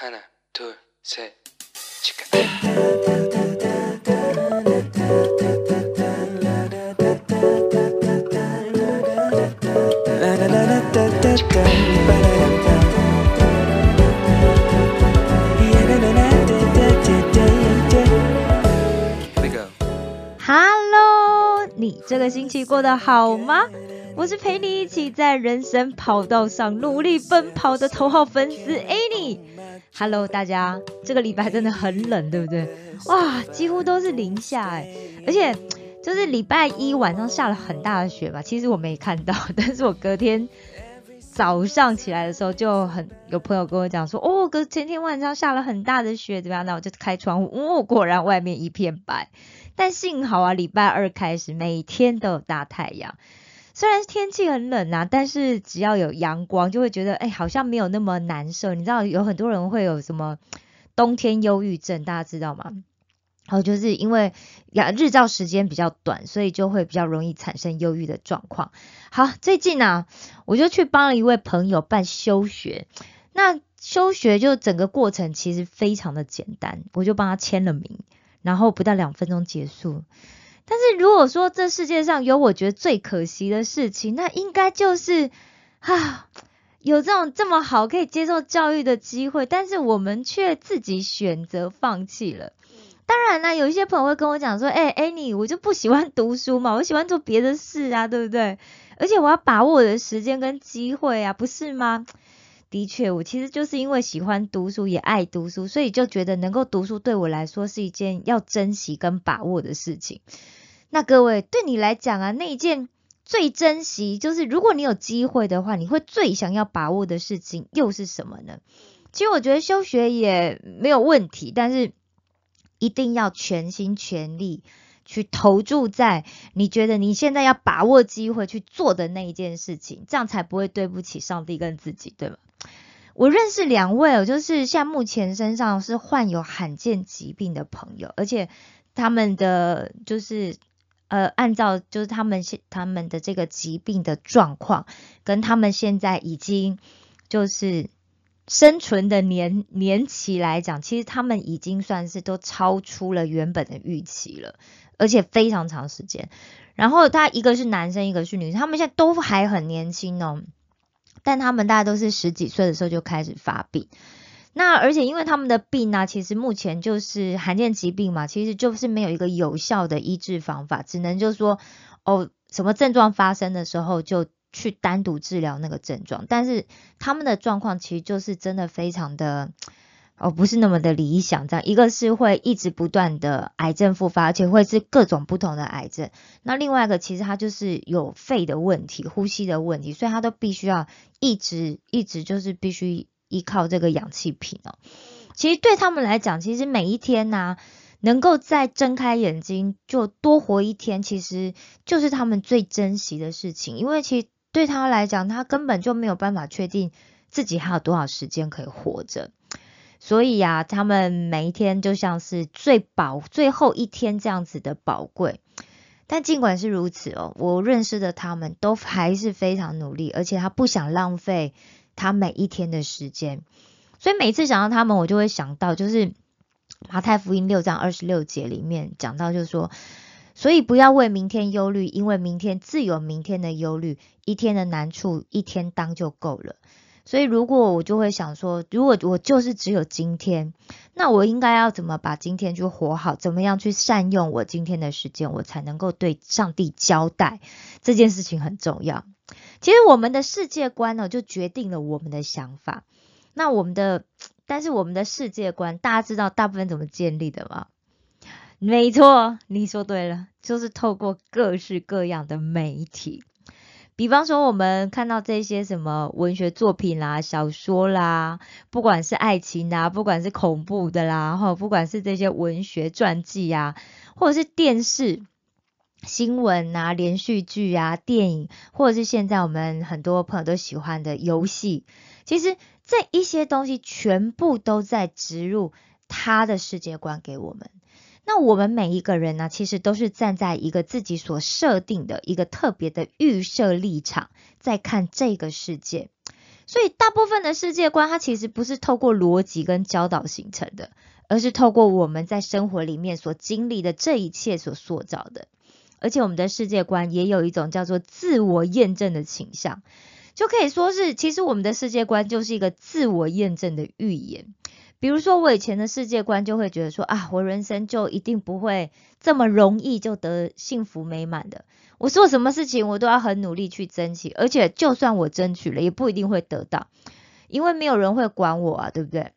하나, 둘, 셋, 치카. Here we go. Hello，你这个星期过得好吗？我是陪你一起在人生跑道上努力奔跑的头号粉丝 Annie。 Hello，大家，这个礼拜真的很冷，对不对？哇，几乎都是零下哎，而且就是礼拜一晚上下了很大的雪吧，其实我没看到，但是我隔天早上起来的时候就很有朋友跟我讲说，哦，隔前天晚上下了很大的雪，怎么样？那我就开窗户，哦，果然外面一片白。但幸好啊，礼拜二开始每天都有大太阳。虽然天气很冷啊，但是只要有阳光，就会觉得哎，好像没有那么难受。你知道有很多人会有什么冬天忧郁症，大家知道吗？然后就是因为呀日照时间比较短，所以就会比较容易产生忧郁的状况。好，最近呢、我就去帮了一位朋友办休学。那休学就整个过程其实非常的简单，我就帮他签了名，然后不到两分钟结束。但是如果说这世界上有我觉得最可惜的事情，那应该就是啊，有这种这么好可以接受教育的机会，但是我们却自己选择放弃了。当然啦，有一些朋友会跟我讲说，哎、哎你我就不喜欢读书嘛，我喜欢做别的事啊，对不对？而且我要把握我的时间跟机会啊，不是吗？的确，我其实就是因为喜欢读书，也爱读书，所以就觉得能够读书对我来说是一件要珍惜跟把握的事情。那各位，对你来讲啊，那一件最珍惜，就是如果你有机会的话，你会最想要把握的事情又是什么呢？其实我觉得休学也没有问题，但是一定要全心全力去投注在你觉得你现在要把握机会去做的那一件事情，这样才不会对不起上帝跟自己，对吗？我认识两位哦，就是现在目前身上是患有罕见疾病的朋友，而且他们的就是呃，按照就是他们现他们的这个疾病的状况，跟他们现在已经就是生存的年年期来讲，其实他们已经算是都超出了原本的预期了，而且非常长时间。然后他一个是男生，一个是女生，他们现在都还很年轻哦，但他们大概都是十几岁的时候就开始发病。那而且因为他们的病呢、其实目前就是罕见疾病嘛，其实就是没有一个有效的医治方法，只能就说哦，什么症状发生的时候就去单独治疗那个症状，但是他们的状况其实就是真的非常的。哦，不是那么的理想，这样一个是会一直不断的癌症复发，而且会是各种不同的癌症。那另外一个其实他就是有肺的问题、呼吸的问题，所以他都必须要一直一直就是必须依靠这个氧气瓶哦。其实对他们来讲，其实每一天呐、能够再睁开眼睛就多活一天，其实就是他们最珍惜的事情。因为其实对他来讲，他根本就没有办法确定自己还有多少时间可以活着。所以呀、他们每一天就像是最宝最后一天这样子的宝贵。但尽管是如此哦，我认识的他们都还是非常努力，而且他不想浪费他每一天的时间。所以每次想到他们，我就会想到，就是马太福音六章二十六节里面讲到，就是说，所以不要为明天忧虑，因为明天自有明天的忧虑，一天的难处一天当就够了。所以，如果我就会想说，如果我就是只有今天，那我应该要怎么把今天就活好？怎么样去善用我今天的时间，我才能够对上帝交代？这件事情很重要。其实我们的世界观呢，就决定了我们的想法。那我们的，但是我们的世界观，大家知道大部分怎么建立的吗？没错，你说对了，就是透过各式各样的媒体。比方说，我们看到这些什么文学作品啦、小说啦，不管是爱情啦，不管是恐怖的啦，哈，不管是这些文学传记啊，或者是电视新闻啊、连续剧啊、电影，或者是现在我们很多朋友都喜欢的游戏，其实这一些东西全部都在植入他的世界观给我们。那我们每一个人呢，其实都是站在一个自己所设定的一个特别的预设立场，在看这个世界。所以大部分的世界观，它其实不是透过逻辑跟教导形成的，而是透过我们在生活里面所经历的这一切所塑造的。而且我们的世界观也有一种叫做自我验证的倾向，就可以说是，其实我们的世界观就是一个自我验证的预言。比如说，我以前的世界观就会觉得说啊，我人生就一定不会这么容易就得幸福美满的。我做什么事情，我都要很努力去争取，而且就算我争取了，也不一定会得到，因为没有人会管我啊，对不对？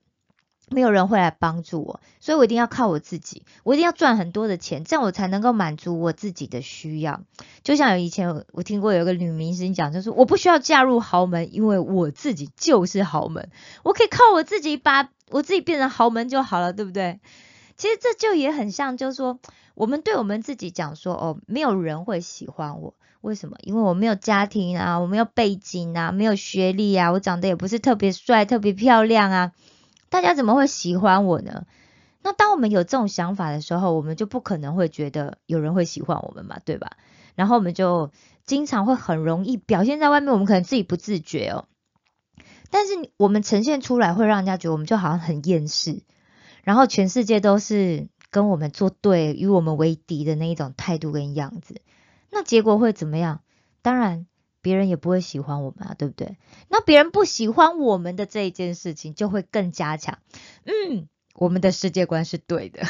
没有人会来帮助我，所以我一定要靠我自己，我一定要赚很多的钱，这样我才能够满足我自己的需要。就像有以前我听过有个女明星讲，就是我不需要嫁入豪门，因为我自己就是豪门，我可以靠我自己把我自己变成豪门就好了，对不对？其实这就也很像，就是说我们对我们自己讲说，哦，没有人会喜欢我，为什么？因为我没有家庭啊，我没有背景啊，没有学历啊，我长得也不是特别帅、特别漂亮啊。大家怎么会喜欢我呢？那当我们有这种想法的时候，我们就不可能会觉得有人会喜欢我们嘛，对吧？然后我们就经常会很容易表现在外面，我们可能自己不自觉哦。但是我们呈现出来，会让人家觉得我们就好像很厌世，然后全世界都是跟我们作对、与我们为敌的那一种态度跟样子。那结果会怎么样？当然。别人也不会喜欢我们啊，对不对？那别人不喜欢我们的这一件事情，就会更加强。嗯，我们的世界观是对的。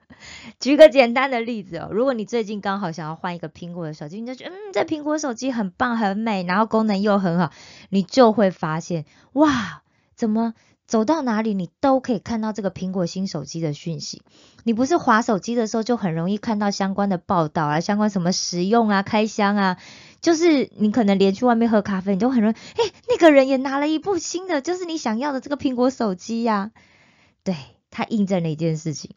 举个简单的例子哦，如果你最近刚好想要换一个苹果的手机，你就觉得嗯，这苹果手机很棒、很美，然后功能又很好，你就会发现哇，怎么？走到哪里，你都可以看到这个苹果新手机的讯息。你不是滑手机的时候，就很容易看到相关的报道啊，相关什么使用啊、开箱啊。就是你可能连去外面喝咖啡，你都很容易，哎，那个人也拿了一部新的，就是你想要的这个苹果手机呀。对，它印证了一件事情，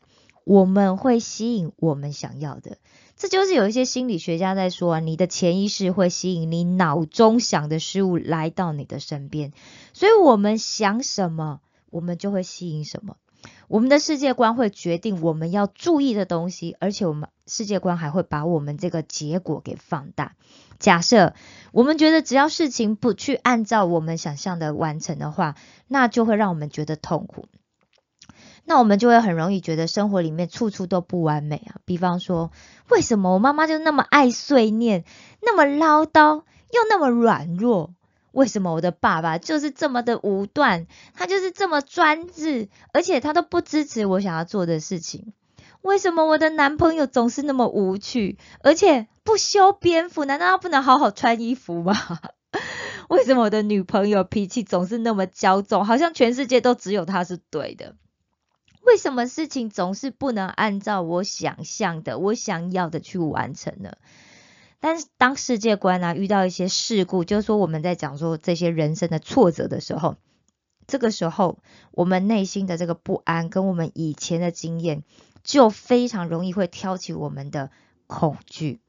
我们会吸引我们想要的。这就是有一些心理学家在说啊，你的潜意识会吸引你脑中想的事物来到你的身边，所以我们想什么，我们就会吸引什么。我们的世界观会决定我们要注意的东西，而且我们世界观还会把我们这个结果给放大。假设我们觉得只要事情不去按照我们想象的完成的话，那就会让我们觉得痛苦。那我们就会很容易觉得生活里面处处都不完美啊。比方说，为什么我妈妈就那么爱碎念，那么唠叨，又那么软弱？为什么我的爸爸就是这么的武断，他就是这么专制，而且他都不支持我想要做的事情？为什么我的男朋友总是那么无趣，而且不修边幅？难道他不能好好穿衣服吗？为什么我的女朋友脾气总是那么骄纵，好像全世界都只有他是对的？为什么事情总是不能按照我想象的、我想要的去完成呢？但是当世界观啊遇到一些事故，就是说我们在讲说这些人生的挫折的时候，这个时候我们内心的这个不安跟我们以前的经验，就非常容易会挑起我们的恐惧。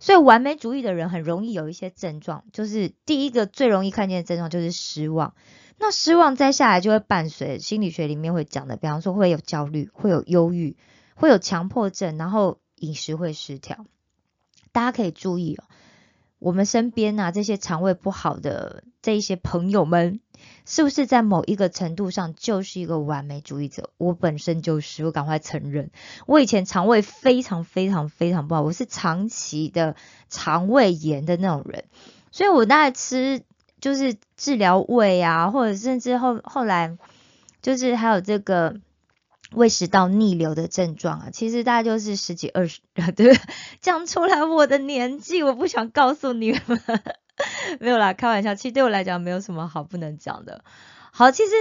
所以完美主义的人很容易有一些症状，就是第一个最容易看见的症状就是失望。那失望再下来就会伴随心理学里面会讲的，比方说会有焦虑，会有忧郁，会有强迫症，然后饮食会失调。大家可以注意哦，我们身边啊这些肠胃不好的这一些朋友们，是不是在某一个程度上就是一个完美主义者？我本身就是，我赶快承认，我以前肠胃非常非常非常不好，我是长期的肠胃炎的那种人，所以我大概吃。就是治疗胃啊，或者甚至后后来，就是还有这个胃食道逆流的症状啊，其实大概就是十几二十，对，讲出来我的年纪，我不想告诉你们，没有啦，开玩笑，其实对我来讲没有什么好不能讲的。好，其实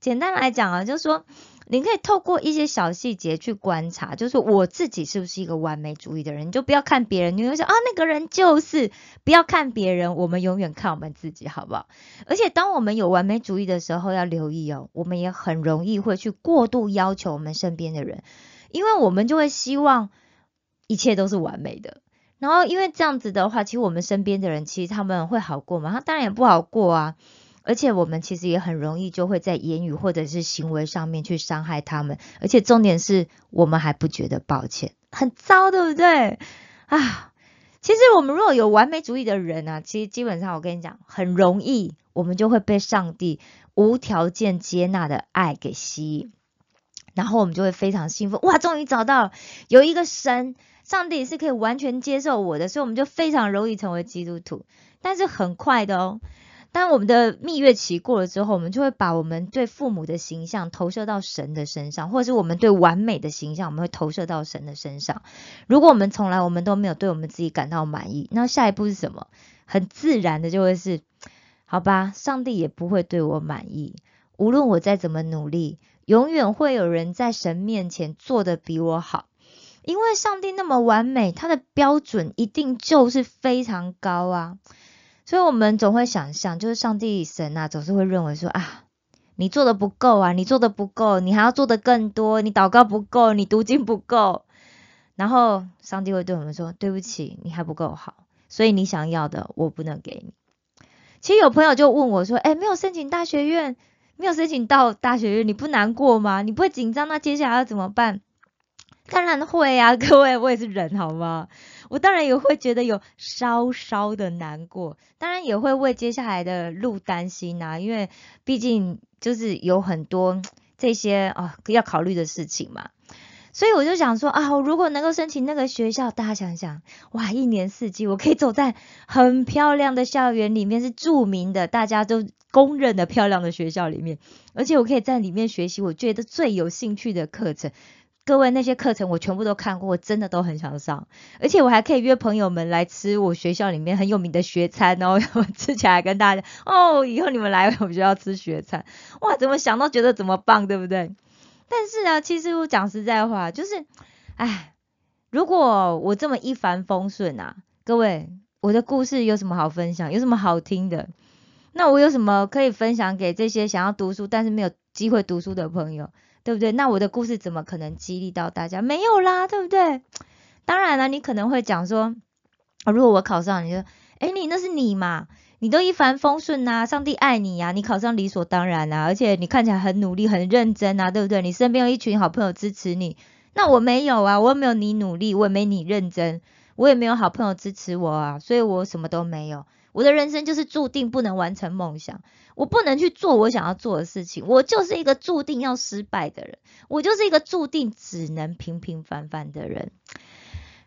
简单来讲啊，就是说。你可以透过一些小细节去观察，就是我自己是不是一个完美主义的人，你就不要看别人，你会说啊那个人就是不要看别人，我们永远看我们自己，好不好？而且当我们有完美主义的时候，要留意哦，我们也很容易会去过度要求我们身边的人，因为我们就会希望一切都是完美的，然后因为这样子的话，其实我们身边的人其实他们会好过吗？他当然也不好过啊。而且我们其实也很容易就会在言语或者是行为上面去伤害他们，而且重点是我们还不觉得抱歉，很糟，对不对？啊，其实我们如果有完美主义的人啊，其实基本上我跟你讲，很容易我们就会被上帝无条件接纳的爱给吸引，然后我们就会非常兴奋，哇，终于找到有一个神，上帝是可以完全接受我的，所以我们就非常容易成为基督徒。但是很快的哦。当我们的蜜月期过了之后，我们就会把我们对父母的形象投射到神的身上，或者是我们对完美的形象，我们会投射到神的身上。如果我们从来我们都没有对我们自己感到满意，那下一步是什么？很自然的就会是，好吧，上帝也不会对我满意。无论我再怎么努力，永远会有人在神面前做的比我好，因为上帝那么完美，他的标准一定就是非常高啊。所以，我们总会想象，就是上帝神啊，总是会认为说啊，你做的不够啊，你做的不够，你还要做的更多，你祷告不够，你读经不够。然后，上帝会对我们说：“对不起，你还不够好，所以你想要的我不能给你。”其实有朋友就问我说：“哎，没有申请大学院，没有申请到大学院，你不难过吗？你不会紧张？那接下来要怎么办？”当然会啊，各位，我也是人，好吗？我当然也会觉得有稍稍的难过，当然也会为接下来的路担心啊，因为毕竟就是有很多这些啊要考虑的事情嘛。所以我就想说啊，我如果能够申请那个学校，大家想想，哇，一年四季我可以走在很漂亮的校园里面，是著名的，大家都公认的漂亮的学校里面，而且我可以在里面学习我觉得最有兴趣的课程。各位那些课程我全部都看过，我真的都很想上，而且我还可以约朋友们来吃我学校里面很有名的学餐哦，吃起来跟大家哦，以后你们来我们学校吃学餐，哇，怎么想都觉得怎么棒，对不对？但是啊，其实我讲实在话，就是，哎，如果我这么一帆风顺啊，各位，我的故事有什么好分享？有什么好听的？那我有什么可以分享给这些想要读书但是没有机会读书的朋友？对不对？那我的故事怎么可能激励到大家？没有啦，对不对？当然了，你可能会讲说，如果我考上，你说，哎，你那是你嘛？你都一帆风顺呐，上帝爱你呀，你考上理所当然啊，而且你看起来很努力、很认真啊，对不对？你身边有一群好朋友支持你，那我没有啊，我又没有你努力，我也没你认真，我也没有好朋友支持我啊，所以我什么都没有。我的人生就是注定不能完成梦想，我不能去做我想要做的事情，我就是一个注定要失败的人，我就是一个注定只能平平凡凡的人。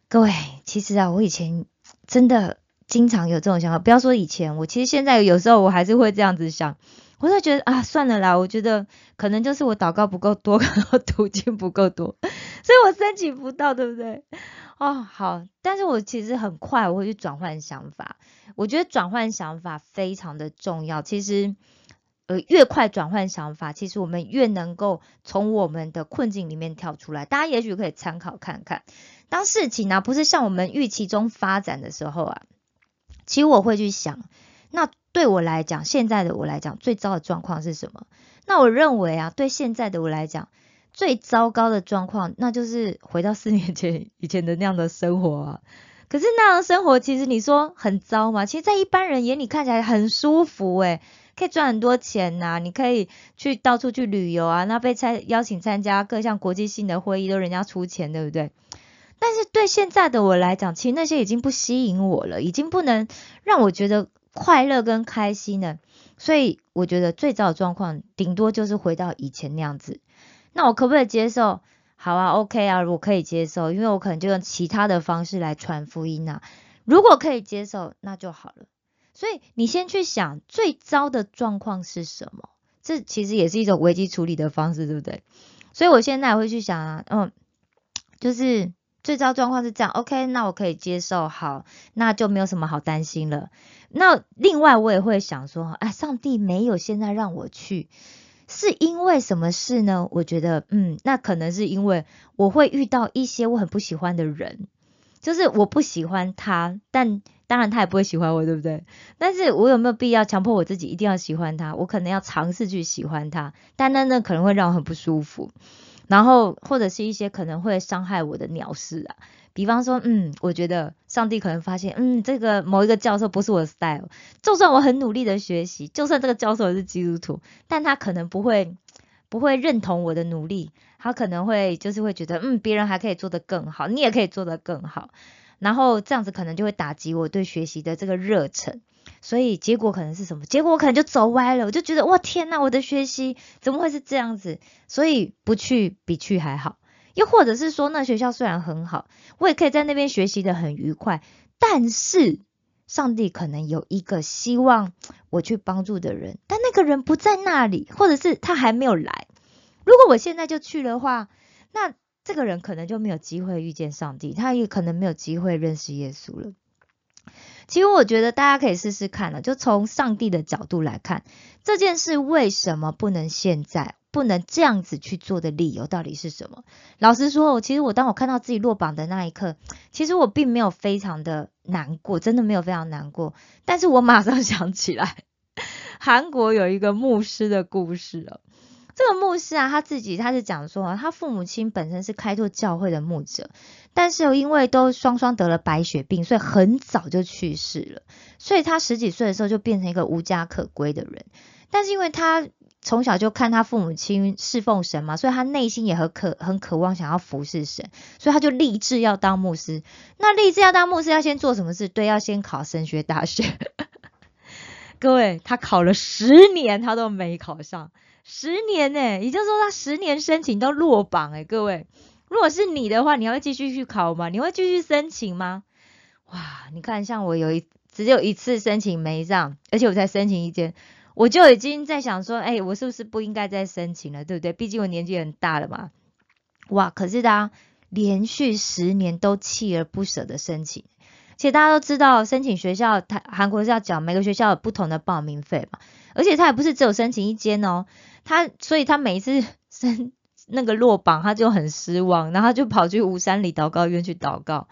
各位，其实啊，我以前真的经常有这种想法，不要说以前，我其实现在有时候我还是会这样子想，我就觉得啊，算了啦，我觉得可能就是我祷告不够多，可能途径不够多，所以我申请不到，对不对？哦，好，但是我其实很快我会去转换想法。我觉得转换想法非常的重要。其实，呃，越快转换想法，其实我们越能够从我们的困境里面跳出来。大家也许可以参考看看，当事情呢不是像我们预期中发展的时候啊，其实我会去想，那对我来讲，现在的我来讲，最糟的状况是什么？那我认为啊，对现在的我来讲。最糟糕的状况，那就是回到四年前以前的那样的生活啊。可是那样的生活，其实你说很糟吗？其实，在一般人眼里看起来很舒服诶，可以赚很多钱呐，你可以去到处去旅游啊，那被参邀请参加各项国际性的会议都人家出钱，对不对？但是对现在的我来讲，其实那些已经不吸引我了，已经不能让我觉得快乐跟开心了。所以我觉得最糟的状况，顶多就是回到以前那样子。那我可不可以接受？好啊，OK 啊，我可以接受，因为我可能就用其他的方式来传福音啊。如果可以接受，那就好了。所以你先去想最糟的状况是什么，这其实也是一种危机处理的方式，对不对？所以我现在会去想啊，嗯，就是最糟状况是这样，OK，那我可以接受，好，那就没有什么好担心了。那另外我也会想说，啊，上帝没有现在让我去。是因为什么事呢？我觉得，嗯，那可能是因为我会遇到一些我很不喜欢的人，就是我不喜欢他，但当然他也不会喜欢我，对不对？但是我有没有必要强迫我自己一定要喜欢他？我可能要尝试去喜欢他，但那那可能会让我很不舒服，然后或者是一些可能会伤害我的鸟事啊。比方说，嗯，我觉得上帝可能发现，嗯，这个某一个教授不是我的 style，就算我很努力的学习，就算这个教授是基督徒，但他可能不会不会认同我的努力，他可能会就是会觉得，嗯，别人还可以做得更好，你也可以做得更好，然后这样子可能就会打击我对学习的这个热忱，所以结果可能是什么？结果我可能就走歪了，我就觉得哇天呐，我的学习怎么会是这样子？所以不去比去还好。又或者是说，那学校虽然很好，我也可以在那边学习的很愉快，但是上帝可能有一个希望我去帮助的人，但那个人不在那里，或者是他还没有来。如果我现在就去的话，那这个人可能就没有机会遇见上帝，他也可能没有机会认识耶稣了。其实我觉得大家可以试试看了，就从上帝的角度来看，这件事为什么不能现在？不能这样子去做的理由到底是什么？老实说，其实我当我看到自己落榜的那一刻，其实我并没有非常的难过，真的没有非常难过。但是我马上想起来，韩国有一个牧师的故事了。这个牧师啊，他自己他是讲说，他父母亲本身是开拓教会的牧者，但是因为都双双得了白血病，所以很早就去世了。所以他十几岁的时候就变成一个无家可归的人。但是因为他从小就看他父母亲侍奉神嘛，所以他内心也很渴很渴望想要服侍神，所以他就立志要当牧师。那立志要当牧师要先做什么事？对，要先考神学大学。各位，他考了十年，他都没考上。十年呢，也就是说他十年申请都落榜哎。各位，如果是你的话，你会继续去考吗？你会继续申请吗？哇，你看，像我有一只有一次申请没上，而且我才申请一间。我就已经在想说，哎，我是不是不应该再申请了，对不对？毕竟我年纪很大了嘛。哇，可是他连续十年都锲而不舍的申请，且大家都知道，申请学校，他韩国是要缴每个学校有不同的报名费嘛。而且他也不是只有申请一间哦，他所以他每一次申那个落榜，他就很失望，然后他就跑去吴山里祷告院去祷告。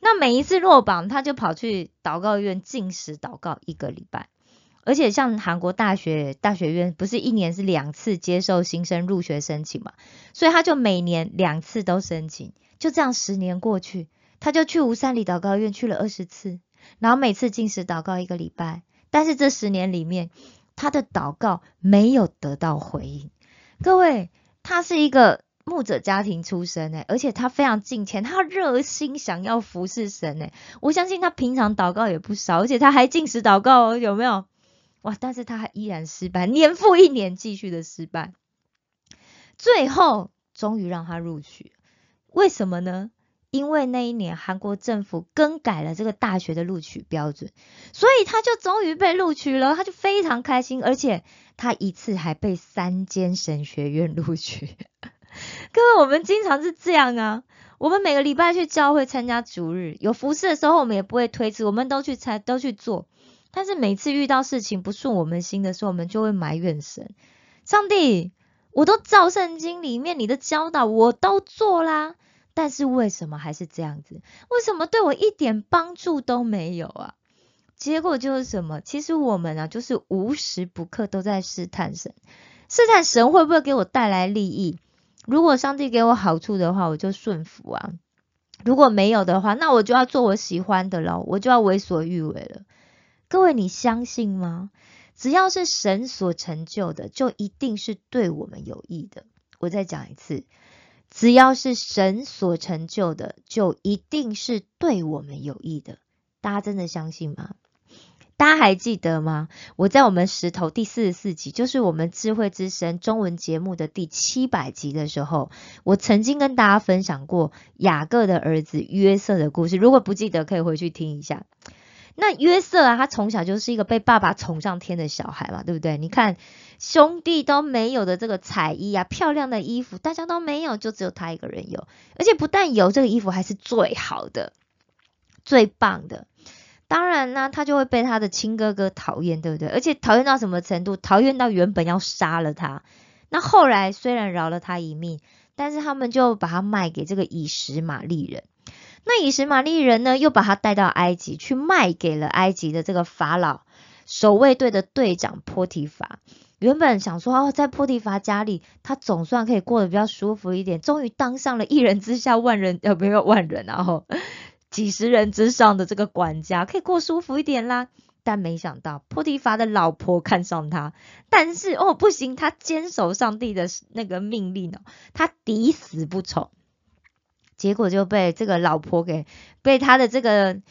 那每一次落榜，他就跑去祷告院进食祷告一个礼拜。而且像韩国大学大学院不是一年是两次接受新生入学申请嘛，所以他就每年两次都申请，就这样十年过去，他就去吴三里祷告院去了二十次，然后每次进食祷告一个礼拜，但是这十年里面他的祷告没有得到回应。各位，他是一个牧者家庭出身诶，而且他非常敬虔，他热心想要服侍神诶，我相信他平常祷告也不少，而且他还进食祷告哦，有没有？哇！但是他还依然失败，年复一年继续的失败，最后终于让他录取。为什么呢？因为那一年韩国政府更改了这个大学的录取标准，所以他就终于被录取了，他就非常开心，而且他一次还被三间神学院录取。各位，我们经常是这样啊，我们每个礼拜去教会参加主日，有服侍的时候，我们也不会推辞，我们都去参，都去做。但是每次遇到事情不顺我们心的时候，我们就会埋怨神。上帝，我都照圣经里面你的教导，我都做啦，但是为什么还是这样子？为什么对我一点帮助都没有啊？结果就是什么？其实我们啊，就是无时不刻都在试探神，试探神会不会给我带来利益。如果上帝给我好处的话，我就顺服啊；如果没有的话，那我就要做我喜欢的了，我就要为所欲为了。各位，你相信吗？只要是神所成就的，就一定是对我们有益的。我再讲一次，只要是神所成就的，就一定是对我们有益的。大家真的相信吗？大家还记得吗？我在我们石头第四十四集，就是我们智慧之声中文节目的第七百集的时候，我曾经跟大家分享过雅各的儿子约瑟的故事。如果不记得，可以回去听一下。那约瑟啊，他从小就是一个被爸爸宠上天的小孩嘛，对不对？你看兄弟都没有的这个彩衣啊，漂亮的衣服，大家都没有，就只有他一个人有，而且不但有这个衣服，还是最好的、最棒的。当然呢，他就会被他的亲哥哥讨厌，对不对？而且讨厌到什么程度？讨厌到原本要杀了他。那后来虽然饶了他一命，但是他们就把他卖给这个以实玛利人。那以实玛利人呢，又把他带到埃及去卖给了埃及的这个法老守卫队的队长波提法。原本想说哦，在波提法家里，他总算可以过得比较舒服一点，终于当上了一人之下万人呃没有万人，然后 几十人之上的这个管家，可以过舒服一点啦。但没想到波提法的老婆看上他，但是哦不行，他坚守上帝的那个命令哦，他抵死不从。结果就被这个老婆给被他的这个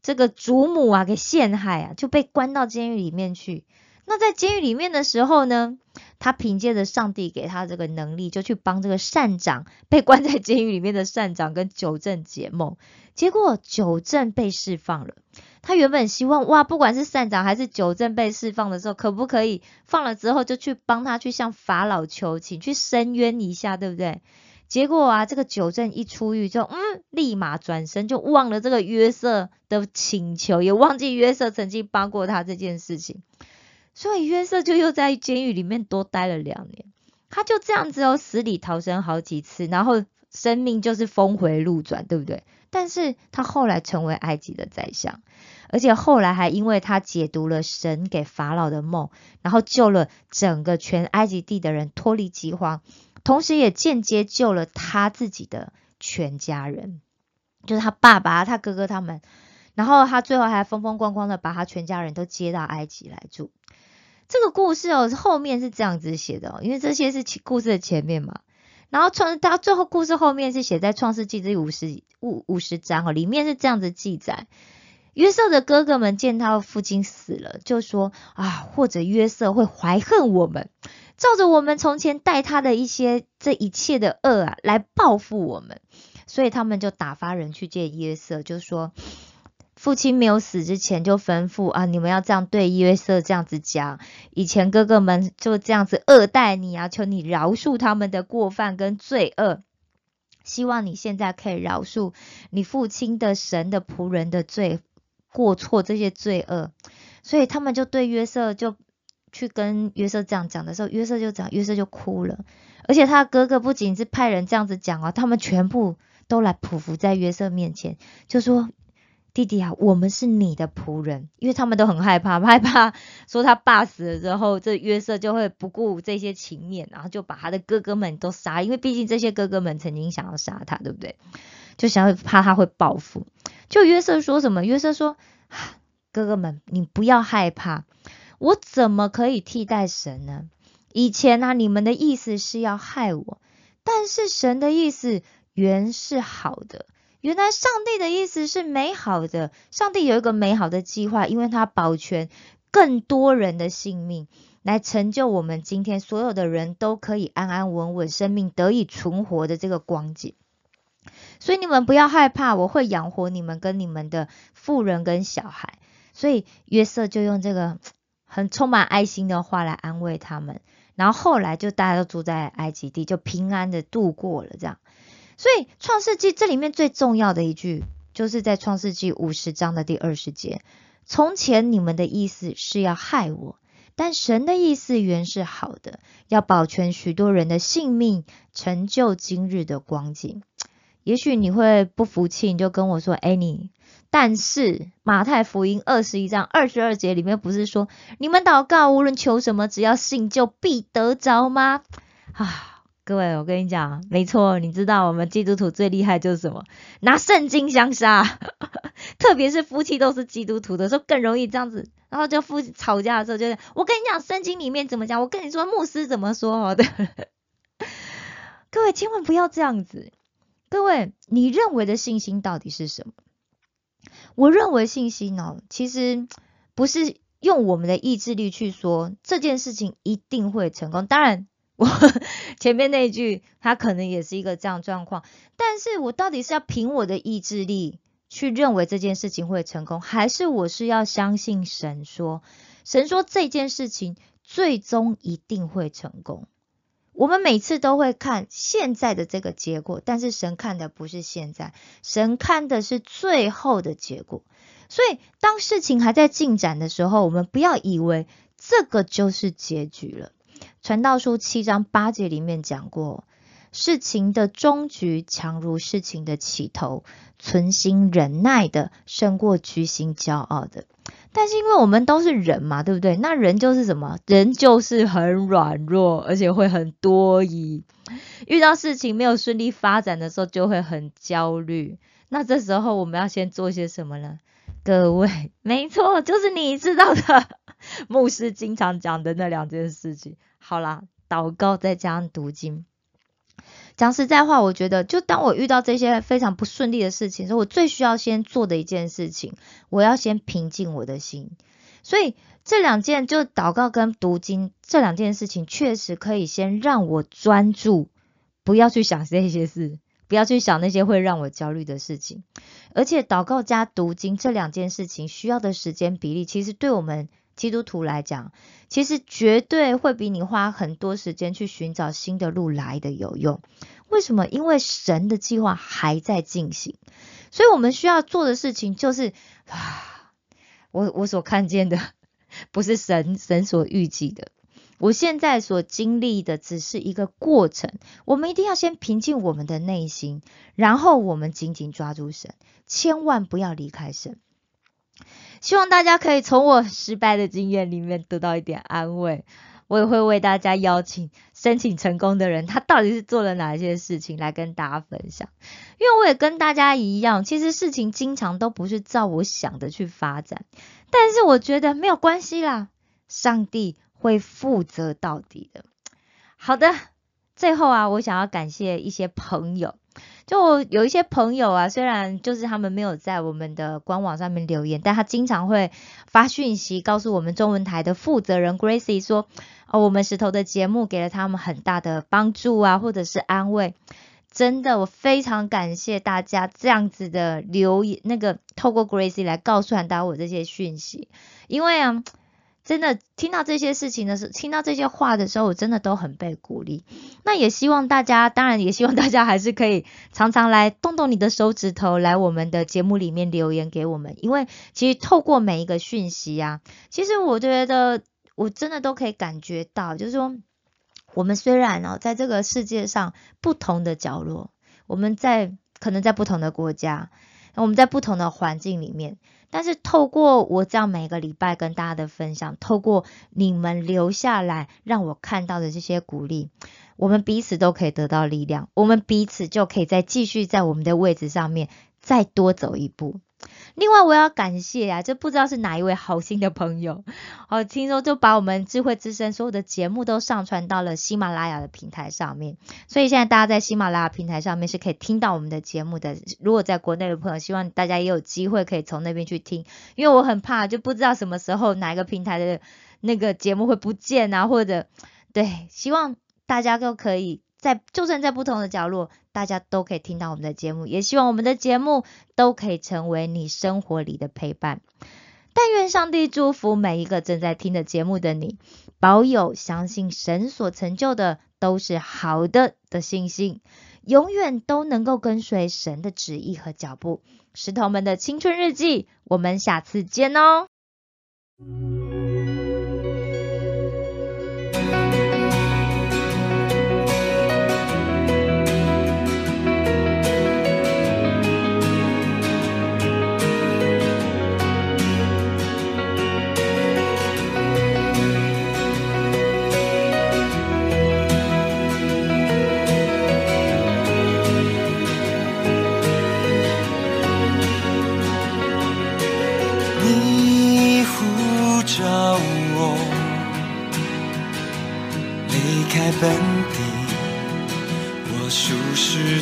这个祖母啊给陷害啊，就被关到监狱里面去。那在监狱里面的时候呢，他凭借着上帝给他这个能力，就去帮这个善长被关在监狱里面的善长跟九正解梦。结果九正被释放了。他原本希望哇，不管是善长还是九正被释放的时候，可不可以放了之后就去帮他去向法老求情，去伸冤一下，对不对？结果啊，这个九正一出狱就嗯，立马转身就忘了这个约瑟的请求，也忘记约瑟曾经帮过他这件事情。所以约瑟就又在监狱里面多待了两年，他就这样子哦，死里逃生好几次，然后生命就是峰回路转，对不对？但是他后来成为埃及的宰相，而且后来还因为他解读了神给法老的梦，然后救了整个全埃及地的人脱离饥荒，同时也间接救了他自己的全家人，就是他爸爸、他哥哥他们，然后他最后还风风光光的把他全家人都接到埃及来住。这个故事哦，后面是这样子写的哦，因为这些是故事的前面嘛。然后创到最后故事后面是写在创世纪这五十五五十章哦，里面是这样子记载：约瑟的哥哥们见他父亲死了，就说啊，或者约瑟会怀恨我们，照着我们从前待他的一些这一切的恶啊，来报复我们。所以他们就打发人去见约瑟，就说。父亲没有死之前就吩咐啊，你们要这样对约瑟这样子讲。以前哥哥们就这样子恶待你啊，求你饶恕他们的过犯跟罪恶。希望你现在可以饶恕你父亲的神的仆人的罪过错这些罪恶。所以他们就对约瑟就去跟约瑟这样讲的时候，约瑟就讲，约瑟就哭了。而且他哥哥不仅是派人这样子讲啊，他们全部都来匍匐在约瑟面前，就说。弟弟啊，我们是你的仆人，因为他们都很害怕，害怕说他爸死了之后，这约瑟就会不顾这些情面，然后就把他的哥哥们都杀，因为毕竟这些哥哥们曾经想要杀他，对不对？就想要怕他会报复。就约瑟说什么？约瑟说：“哥哥们，你不要害怕，我怎么可以替代神呢？以前呢，你们的意思是要害我，但是神的意思原是好的。”原来上帝的意思是美好的，上帝有一个美好的计划，因为他保全更多人的性命，来成就我们今天所有的人都可以安安稳稳，生命得以存活的这个光景。所以你们不要害怕，我会养活你们跟你们的富人跟小孩。所以约瑟就用这个很充满爱心的话来安慰他们，然后后来就大家都住在埃及地，就平安的度过了这样。所以《创世纪》这里面最重要的一句，就是在《创世纪》五十章的第二十节：“从前你们的意思是要害我，但神的意思原是好的，要保全许多人的性命，成就今日的光景。”也许你会不服气，你就跟我说：“哎，你……但是马太福音二十一章二十二节里面不是说，你们祷告无论求什么，只要信就必得着吗？”啊！各位，我跟你讲，没错，你知道我们基督徒最厉害就是什么？拿圣经相杀，特别是夫妻都是基督徒的时候，更容易这样子。然后就夫妻吵架的时候，就是我跟你讲，圣经里面怎么讲？我跟你说，牧师怎么说的？各位千万不要这样子。各位，你认为的信心到底是什么？我认为信心呢，其实不是用我们的意志力去说这件事情一定会成功。当然。我 前面那一句，他可能也是一个这样状况，但是我到底是要凭我的意志力去认为这件事情会成功，还是我是要相信神说，神说这件事情最终一定会成功？我们每次都会看现在的这个结果，但是神看的不是现在，神看的是最后的结果。所以当事情还在进展的时候，我们不要以为这个就是结局了。传道书七章八节里面讲过，事情的终局强如事情的起头，存心忍耐的胜过居心骄傲的。但是因为我们都是人嘛，对不对？那人就是什么？人就是很软弱，而且会很多疑。遇到事情没有顺利发展的时候，就会很焦虑。那这时候我们要先做些什么呢？各位，没错，就是你知道的，牧师经常讲的那两件事情。好啦，祷告再加上读经。讲实在话，我觉得就当我遇到这些非常不顺利的事情的时，我最需要先做的一件事情，我要先平静我的心。所以这两件就祷告跟读经这两件事情，确实可以先让我专注，不要去想这些事，不要去想那些会让我焦虑的事情。而且祷告加读经这两件事情需要的时间比例，其实对我们基督徒来讲，其实绝对会比你花很多时间去寻找新的路来的有用。为什么？因为神的计划还在进行，所以我们需要做的事情就是啊。我我所看见的不是神神所预计的，我现在所经历的只是一个过程。我们一定要先平静我们的内心，然后我们紧紧抓住神，千万不要离开神。希望大家可以从我失败的经验里面得到一点安慰。我也会为大家邀请申请成功的人，他到底是做了哪些事情来跟大家分享。因为我也跟大家一样，其实事情经常都不是照我想的去发展，但是我觉得没有关系啦，上帝会负责到底的。好的，最后啊，我想要感谢一些朋友。就有一些朋友啊，虽然就是他们没有在我们的官网上面留言，但他经常会发讯息告诉我们中文台的负责人 Gracie 说，哦，我们石头的节目给了他们很大的帮助啊，或者是安慰。真的，我非常感谢大家这样子的留言，那个透过 Gracie 来告诉大家我这些讯息，因为啊。真的听到这些事情的时候，听到这些话的时候，我真的都很被鼓励。那也希望大家，当然也希望大家还是可以常常来动动你的手指头，来我们的节目里面留言给我们。因为其实透过每一个讯息啊，其实我觉得我真的都可以感觉到，就是说我们虽然哦，在这个世界上不同的角落，我们在可能在不同的国家，我们在不同的环境里面。但是透过我这样每个礼拜跟大家的分享，透过你们留下来让我看到的这些鼓励，我们彼此都可以得到力量，我们彼此就可以再继续在我们的位置上面再多走一步。另外，我要感谢啊，就不知道是哪一位好心的朋友，哦，听说就把我们智慧之声所有的节目都上传到了喜马拉雅的平台上面，所以现在大家在喜马拉雅平台上面是可以听到我们的节目的。如果在国内的朋友，希望大家也有机会可以从那边去听，因为我很怕就不知道什么时候哪一个平台的那个节目会不见啊，或者对，希望大家都可以。在就算在不同的角落，大家都可以听到我们的节目，也希望我们的节目都可以成为你生活里的陪伴。但愿上帝祝福每一个正在听的节目的你，保有相信神所成就的都是好的的信心，永远都能够跟随神的旨意和脚步。石头们的青春日记，我们下次见哦。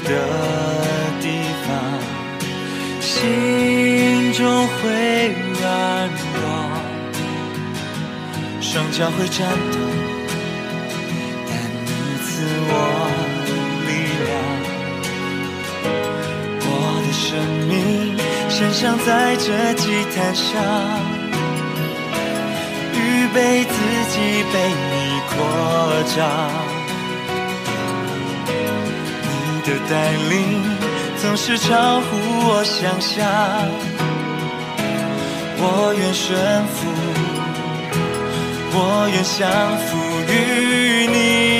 的地方，心中会软弱，双脚会颤抖，但你赐我力量。我的生命献上在这祭坛上，预备自己被你扩张。的带领总是超乎我想象，我愿顺服，我愿降服于你。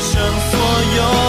生所有